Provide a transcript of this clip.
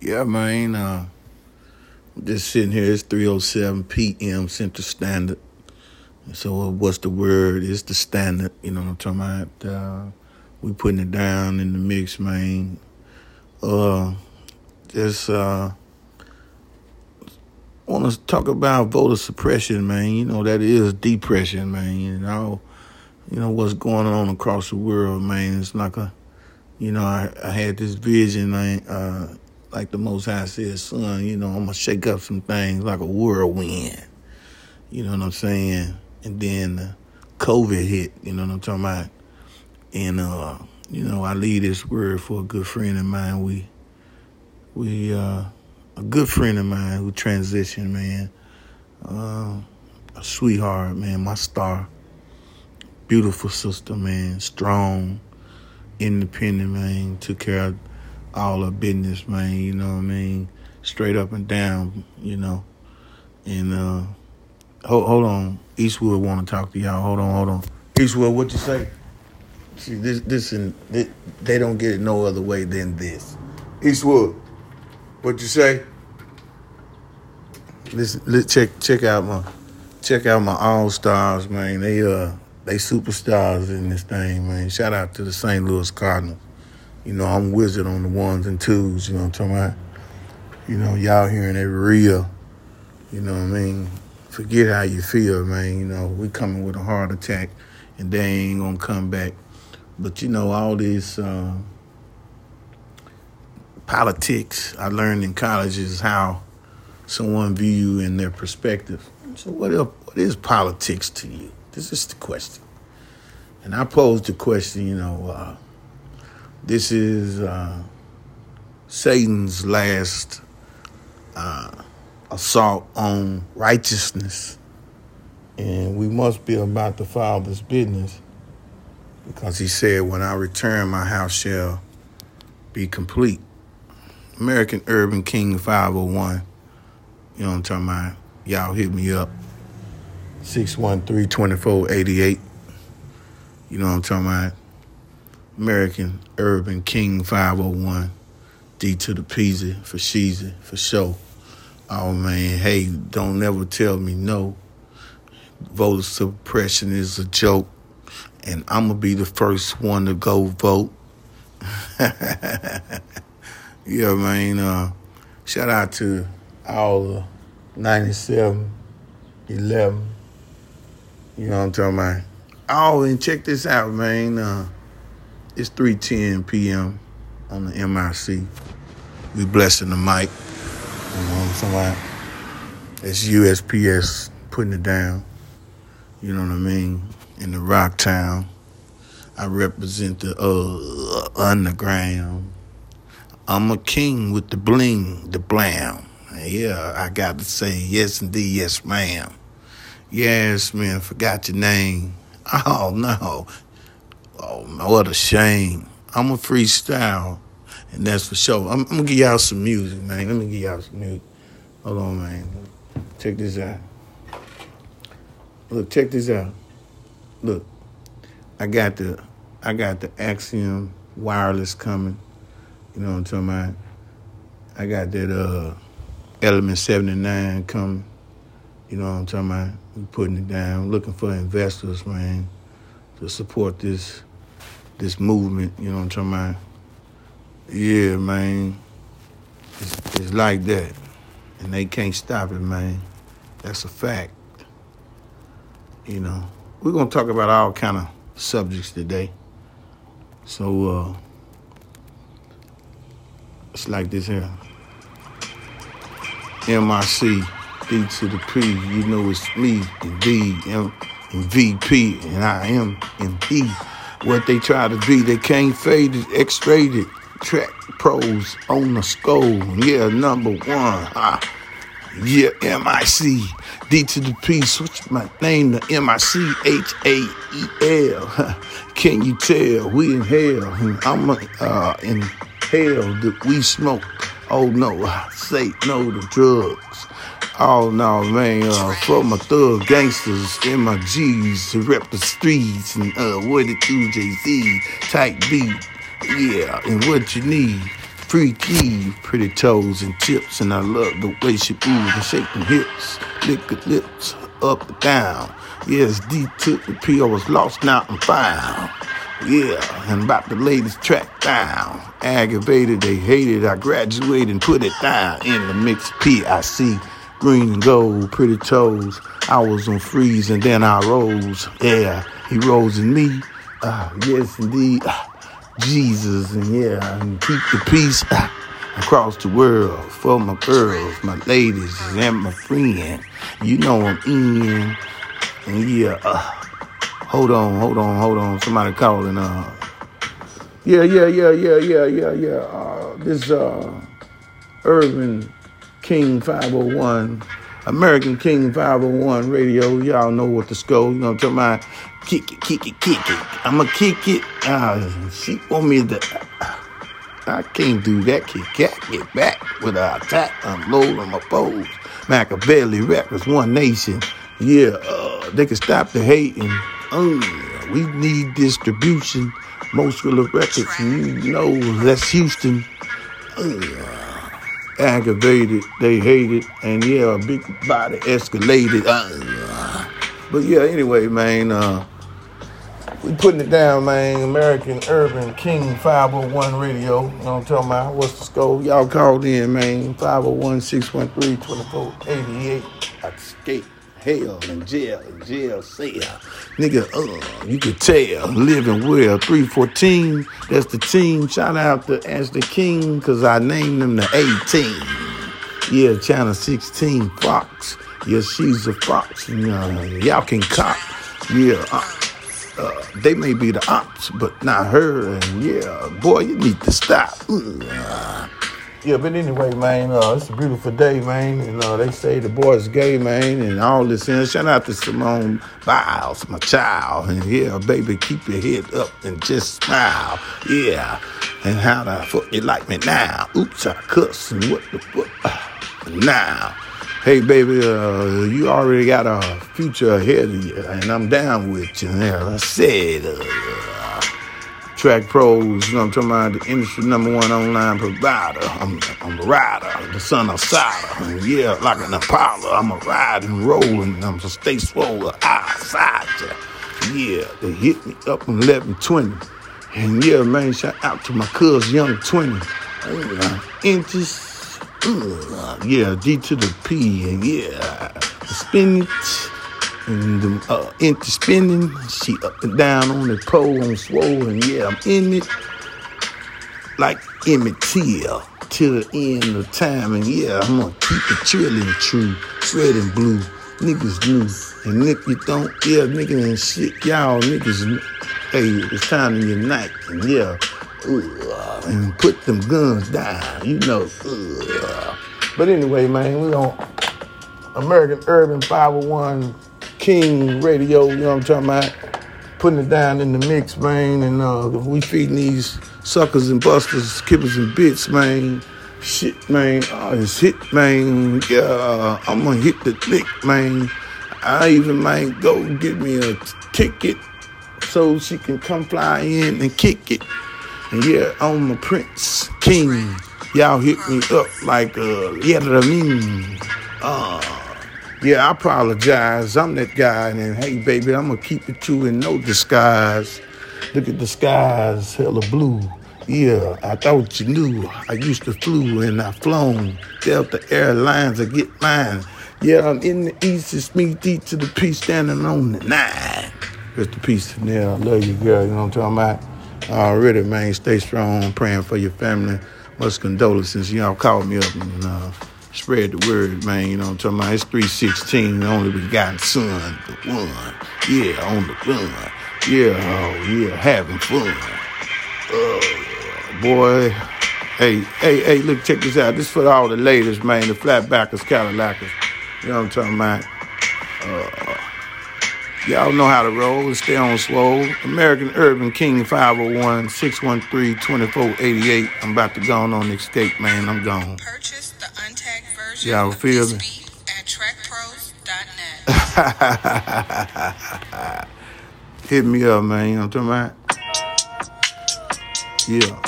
Yeah, man. Uh, just sitting here. It's 3:07 p.m. Central Standard. So uh, what's the word? It's the standard. You know what I'm talking about? Uh, we putting it down in the mix, man. Uh, just uh, want to talk about voter suppression, man. You know that is depression, man. You know, you know what's going on across the world, man. It's like a, you know, I, I had this vision, man. Uh, like the Most High said, son, you know, I'm gonna shake up some things like a whirlwind. You know what I'm saying? And then uh, COVID hit. You know what I'm talking about? And uh, you know, I leave this word for a good friend of mine. We, we, uh, a good friend of mine who transitioned, man. Uh, a sweetheart, man. My star. Beautiful sister, man. Strong, independent, man. Took care of all her business, man. You know what I mean? Straight up and down, you know. And uh, hold, hold on, Eastwood want to talk to y'all. Hold on, hold on. Eastwood, what you say? See, this, this, and this, they don't get it no other way than this. Eastwood, what you say? Listen, check check out my check out my all stars, man. They uh they superstars in this thing, man. Shout out to the St. Louis Cardinals. You know, I'm wizard on the ones and twos, you know what I'm talking about? You know, y'all hearing it real. You know what I mean? Forget how you feel, man. You know, we coming with a heart attack and they ain't gonna come back. But you know, all this uh, politics I learned in college is how someone view you in their perspective. So what is, what is politics to you? This is the question. And I posed the question, you know, uh, this is uh, Satan's last uh, assault on righteousness. And we must be about the Father's business because he said, When I return, my house shall be complete. American Urban King 501. You know what I'm talking about? Y'all hit me up. 613 2488. You know what I'm talking about? American Urban King 501. D to the Peasy for Sheezy for sure. Oh man, hey, don't never tell me no. Voter suppression is a joke, and I'm gonna be the first one to go vote. yeah, man. Uh, shout out to all the 97, 11. You know what I'm talking about? Oh, and check this out, man. Uh, it's 3:10 p.m. on the MIC. We blessing the mic. You know? It's USPS putting it down. You know what I mean? In the Rock Town. I represent the uh, underground. I'm a king with the bling, the blam. Yeah, I got to say yes indeed, yes ma'am. Yes, man, forgot your name. Oh no, what a shame. I'm a freestyle, and that's for sure. I'm, I'm, gonna give y'all some music, man. Let me give y'all some music. Hold on, man. Check this out. Look, check this out. Look, I got the, I got the Axiom wireless coming. You know what I'm talking about? I got that uh, Element 79 coming. You know what I'm talking about? We putting it down. Looking for investors, man, to support this this movement, you know what I'm talking about? Yeah, man. It's, it's like that. And they can't stop it, man. That's a fact. You know. We're gonna talk about all kind of subjects today. So uh it's like this here. MIC, D to the P, you know it's me, indeed, M and VP, and I am MP what they try to be. They can't fade it, X-rated, track pros on the skull. Yeah, number one. Ah. Yeah, M-I-C, D to the P, switch my name to M-I-C-H-A-E-L. Can you tell? We in hell. I'm uh, in hell that we smoke. Oh no, I say no to drugs. Oh no, man, uh, for my thug gangsters and my G's to rep the streets and uh, what it do, Z, type beat, yeah, and what you need. freaky, pretty toes and tips, and I love the way she moves and shaking hips, liquid lips, up and down. Yes, D took the P, I was lost now I'm found. Yeah, and about the latest track down. Aggravated, they hated, I graduated and put it down in the mix P. Green and gold, pretty toes. I was on freeze and then I rose. Yeah, he rose in me. Uh, yes, indeed. Uh, Jesus, and yeah, and keep the peace uh, across the world for my girls, my ladies, and my friend. You know I'm in. And yeah, uh, hold on, hold on, hold on. Somebody calling. Uh, yeah, yeah, yeah, yeah, yeah, yeah, yeah. Uh, this uh, Urban King 501, American King 501 radio. Y'all know what the score. You know what I'm talking about? Kick it, kick it, kick it. I'ma kick it. Uh, she want me to. I can't do that. Kick cat, get back with a attack, unload on my foes. Machiavelli Records, One Nation. Yeah, uh, they can stop the hating. Uh, we need distribution. Most of the records, you know, that's Houston. Uh, aggravated, they hated, and yeah, a big body escalated. Uh, but yeah, anyway, man, uh, we putting it down, man. American Urban King 501 Radio. You know what I'm talking about? What's the score? Y'all called in, man. 501 613 2488. I escape hell and jail and jail cell. Nigga, uh, you could tell. Living well. 314. That's the team. Shout out to Ashley King, because I named them the A team. Yeah, Channel 16 Fox. Yeah, she's a fox. Know, y'all can cop. Yeah, uh, uh, they may be the ops, but not her. And yeah, boy, you need to stop. Mm. Yeah, but anyway, man, uh, it's a beautiful day, man. And uh, they say the boy's gay, man, and all this. And shout out to Simone Biles, my child. And yeah, baby, keep your head up and just smile. Yeah. And how the fuck you like me now? Oops, I cuss. And what the fuck? Now. Hey, baby, uh, you already got a future ahead of you, and I'm down with you. Yeah, I said, uh, Track Pros, you know what I'm talking about, the industry number one online provider. I'm, I'm a rider, the son of Sada. Yeah, like an Apollo, I'm a ride and I'm a stay swole outside you. Yeah, they hit me up in 1120. And yeah, man, shout out to my cuz Young 20. Uh, inches yeah, D to the P, and yeah, the spinach and the uh, empty spinning. She up and down on the pole on swole, and yeah, I'm in it like Emmett Till till the end of time, and yeah, I'm gonna keep it chillin' true, red and blue. Niggas new, and if you don't, yeah, niggas and shit, y'all niggas, hey, it's time to unite, and yeah and put them guns down, you know. But anyway, man, we on American Urban 501 King Radio, you know what I'm talking about? Putting it down in the mix, man, and uh, we feeding these suckers and busters, kippers and bits, man. Shit, man, oh, it's hit, man. Yeah, I'm gonna hit the lick, man. I even might go get me a ticket so she can come fly in and kick it. And yeah, I'm a Prince King. Y'all hit me up like, uh, yeah, I mean, uh, yeah, I apologize. I'm that guy. And hey, baby, I'm going to keep it true in no disguise. Look at the skies, hella blue. Yeah, I thought you knew. I used to flew and I flown. Delta Airlines, I get mine. Yeah, I'm in the east. It's me, D to the P, standing on the nine. Rest peace, Chanel. I love you, girl. You know what I'm talking about? Already, man, stay strong. Praying for your family. Much condolences. Y'all called me up and uh, spread the word, man. You know I'm talking about? It's 316, the only begotten son, the one. Yeah, on the run. Yeah, oh, yeah, having fun. Oh, boy. Hey, hey, hey, look, check this out. This for all the ladies, man, the flatbackers, Cadillacers. You know what I'm talking about? Uh, Y'all know how to roll and stay on slow. American Urban King 501 613 2488. I'm about to go on on escape, man. I'm gone. Purchase Y'all feel me? at trackpros.net. Hit me up, man. You know what I'm talking about? Yeah.